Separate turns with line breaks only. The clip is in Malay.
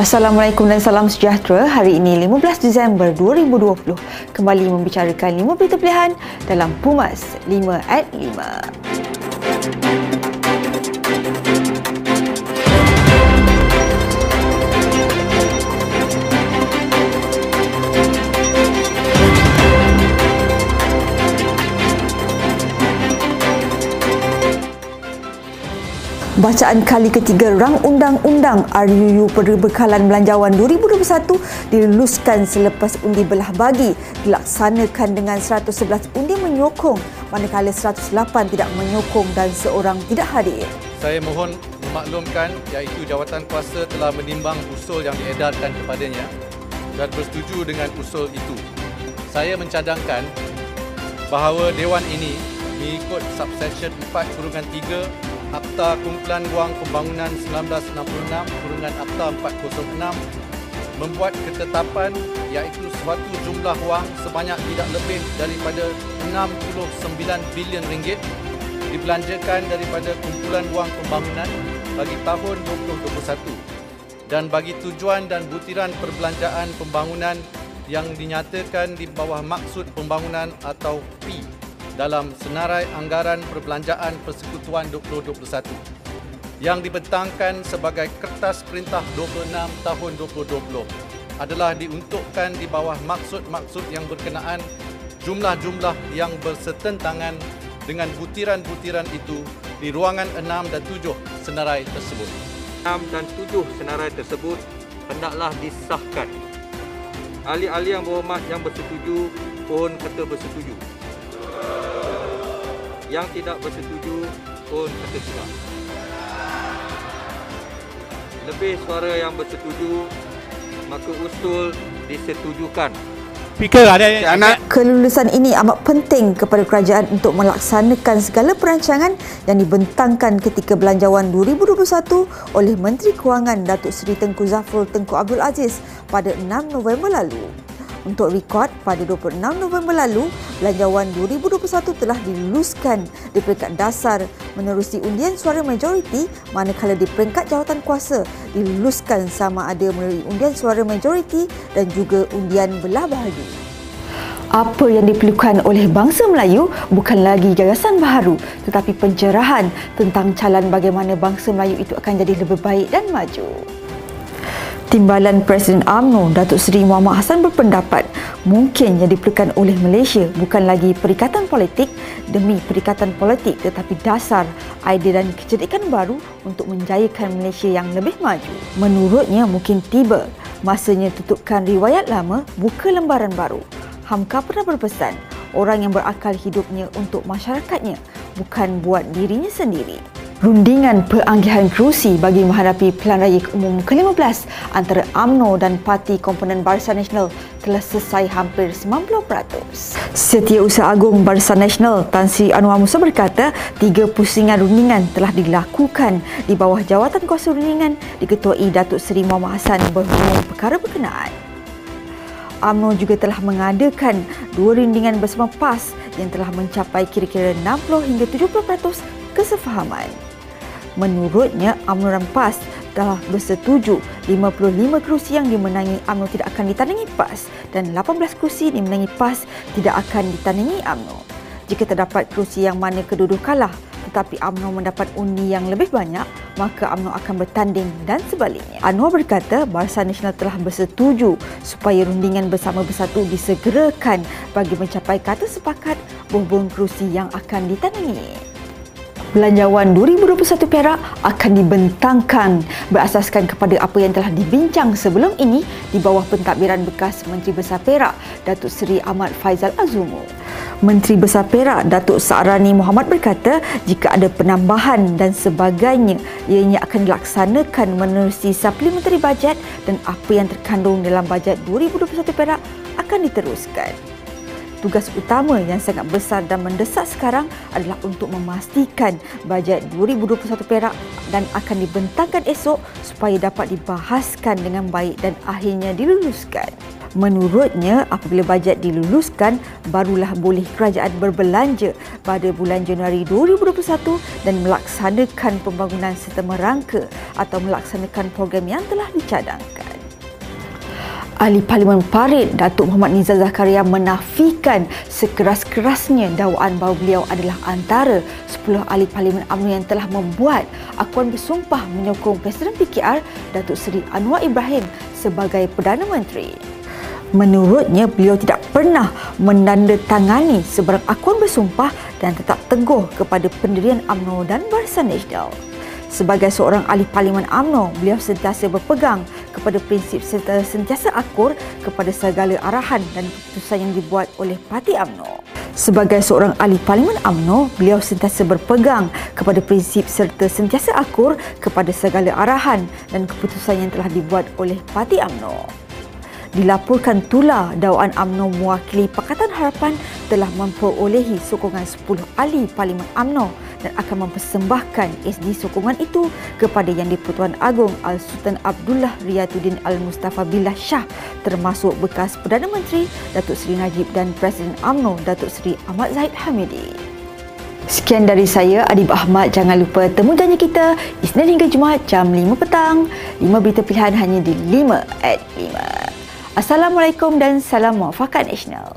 Assalamualaikum dan salam sejahtera. Hari ini 15 Disember 2020 kembali membicarakan 5 berita pilihan dalam Pumas 5 at 5. Bacaan kali ketiga Rang Undang-Undang RUU Perbekalan Belanjawan 2021 diluluskan selepas undi belah bagi dilaksanakan dengan 111 undi menyokong manakala 108 tidak menyokong dan seorang tidak hadir.
Saya mohon memaklumkan iaitu jawatan kuasa telah menimbang usul yang diedarkan kepadanya dan bersetuju dengan usul itu. Saya mencadangkan bahawa Dewan ini mengikut subsection 4 kurungan 3 Akta Kumpulan Wang Pembangunan 1966 kurungan Akta 406 membuat ketetapan iaitu suatu jumlah wang sebanyak tidak lebih daripada 69 bilion ringgit dibelanjakan daripada kumpulan wang pembangunan bagi tahun 2021 dan bagi tujuan dan butiran perbelanjaan pembangunan yang dinyatakan di bawah maksud pembangunan atau P dalam senarai anggaran perbelanjaan persekutuan 2021 yang dibentangkan sebagai Kertas Perintah 26 tahun 2020 adalah diuntukkan di bawah maksud-maksud yang berkenaan jumlah-jumlah yang bersetentangan dengan butiran-butiran itu di ruangan 6 dan 7 senarai tersebut.
6 dan 7 senarai tersebut hendaklah disahkan. Ahli-ahli yang berhormat yang bersetuju pun kata bersetuju yang tidak bersetuju pun kata tidak. Lebih suara yang bersetuju, maka usul disetujukan.
Speaker ada yang
Anak. Kelulusan ini amat penting kepada kerajaan untuk melaksanakan segala perancangan yang dibentangkan ketika Belanjawan 2021 oleh Menteri Kewangan Datuk Seri Tengku Zafrul Tengku Abdul Aziz pada 6 November lalu. Untuk rekod, pada 26 November lalu, Belanjawan 2021 telah diluluskan di peringkat dasar menerusi undian suara majoriti manakala di peringkat jawatan kuasa diluluskan sama ada melalui undian suara majoriti dan juga undian belah bahagi. Apa yang diperlukan oleh bangsa Melayu bukan lagi gagasan baharu tetapi pencerahan tentang calon bagaimana bangsa Melayu itu akan jadi lebih baik dan maju. Timbalan Presiden UMNO Datuk Seri Muhammad Hassan berpendapat mungkin yang diperlukan oleh Malaysia bukan lagi perikatan politik demi perikatan politik tetapi dasar idea dan kecerdikan baru untuk menjayakan Malaysia yang lebih maju. Menurutnya mungkin tiba masanya tutupkan riwayat lama buka lembaran baru. Hamka pernah berpesan orang yang berakal hidupnya untuk masyarakatnya bukan buat dirinya sendiri. Rundingan peranggihan kerusi bagi menghadapi Pilihan Raya Umum ke-15 antara AMNO dan Parti Komponen Barisan Nasional telah selesai hampir 90%. Setiausaha Agung Barisan Nasional Tan Sri Anwar Musa berkata, tiga pusingan rundingan telah dilakukan di bawah jawatan kuasa rundingan diketuai Datuk Seri Muhammad Hassan berhubung perkara berkenaan. UMNO juga telah mengadakan dua rundingan bersama PAS yang telah mencapai kira-kira 60 hingga 70% kesefahaman. Menurutnya, UMNO dan PAS telah bersetuju 55 kerusi yang dimenangi UMNO tidak akan ditandingi PAS dan 18 kerusi dimenangi PAS tidak akan ditandingi UMNO. Jika terdapat kerusi yang mana kedua-dua kalah tetapi UMNO mendapat undi yang lebih banyak, maka UMNO akan bertanding dan sebaliknya. Anwar berkata Barisan Nasional telah bersetuju supaya rundingan bersama bersatu disegerakan bagi mencapai kata sepakat berhubung kerusi yang akan ditandingi. Belanjawan 2021 Perak akan dibentangkan berasaskan kepada apa yang telah dibincang sebelum ini di bawah pentadbiran bekas Menteri Besar Perak Datuk Seri Ahmad Faizal Azumu. Menteri Besar Perak Datuk Sa'rani Muhammad berkata jika ada penambahan dan sebagainya ianya akan dilaksanakan menerusi suplementary bajet dan apa yang terkandung dalam bajet 2021 Perak akan diteruskan tugas utama yang sangat besar dan mendesak sekarang adalah untuk memastikan bajet 2021 Perak dan akan dibentangkan esok supaya dapat dibahaskan dengan baik dan akhirnya diluluskan. Menurutnya, apabila bajet diluluskan, barulah boleh kerajaan berbelanja pada bulan Januari 2021 dan melaksanakan pembangunan serta merangka atau melaksanakan program yang telah dicadangkan. Ahli Parlimen Parit Datuk Muhammad Nizal Zakaria menafikan sekeras-kerasnya dakwaan bahawa beliau adalah antara 10 ahli Parlimen UMNO yang telah membuat akuan bersumpah menyokong Presiden PKR Datuk Seri Anwar Ibrahim sebagai Perdana Menteri. Menurutnya, beliau tidak pernah menandatangani sebarang akuan bersumpah dan tetap teguh kepada pendirian UMNO dan Barisan Nasional. Sebagai seorang ahli parlimen UMNO, beliau sentiasa berpegang kepada prinsip serta sentiasa akur kepada segala arahan dan keputusan yang dibuat oleh parti UMNO. Sebagai seorang ahli parlimen UMNO, beliau sentiasa berpegang kepada prinsip serta sentiasa akur kepada segala arahan dan keputusan yang telah dibuat oleh parti UMNO dilaporkan Tula dakwaan AMNO mewakili Pakatan Harapan telah memperolehi sokongan 10 ahli Parlimen AMNO dan akan mempersembahkan SD sokongan itu kepada Yang di-Pertuan Agong Al-Sultan Abdullah Riyatuddin Al-Mustafa Billah Shah termasuk bekas Perdana Menteri Datuk Seri Najib dan Presiden AMNO Datuk Seri Ahmad Zahid Hamidi. Sekian dari saya Adib Ahmad. Jangan lupa temu janji kita Isnin hingga Jumaat jam 5 petang. 5 berita pilihan hanya di 5 at 5. Assalamualaikum dan salam muafakat nasional.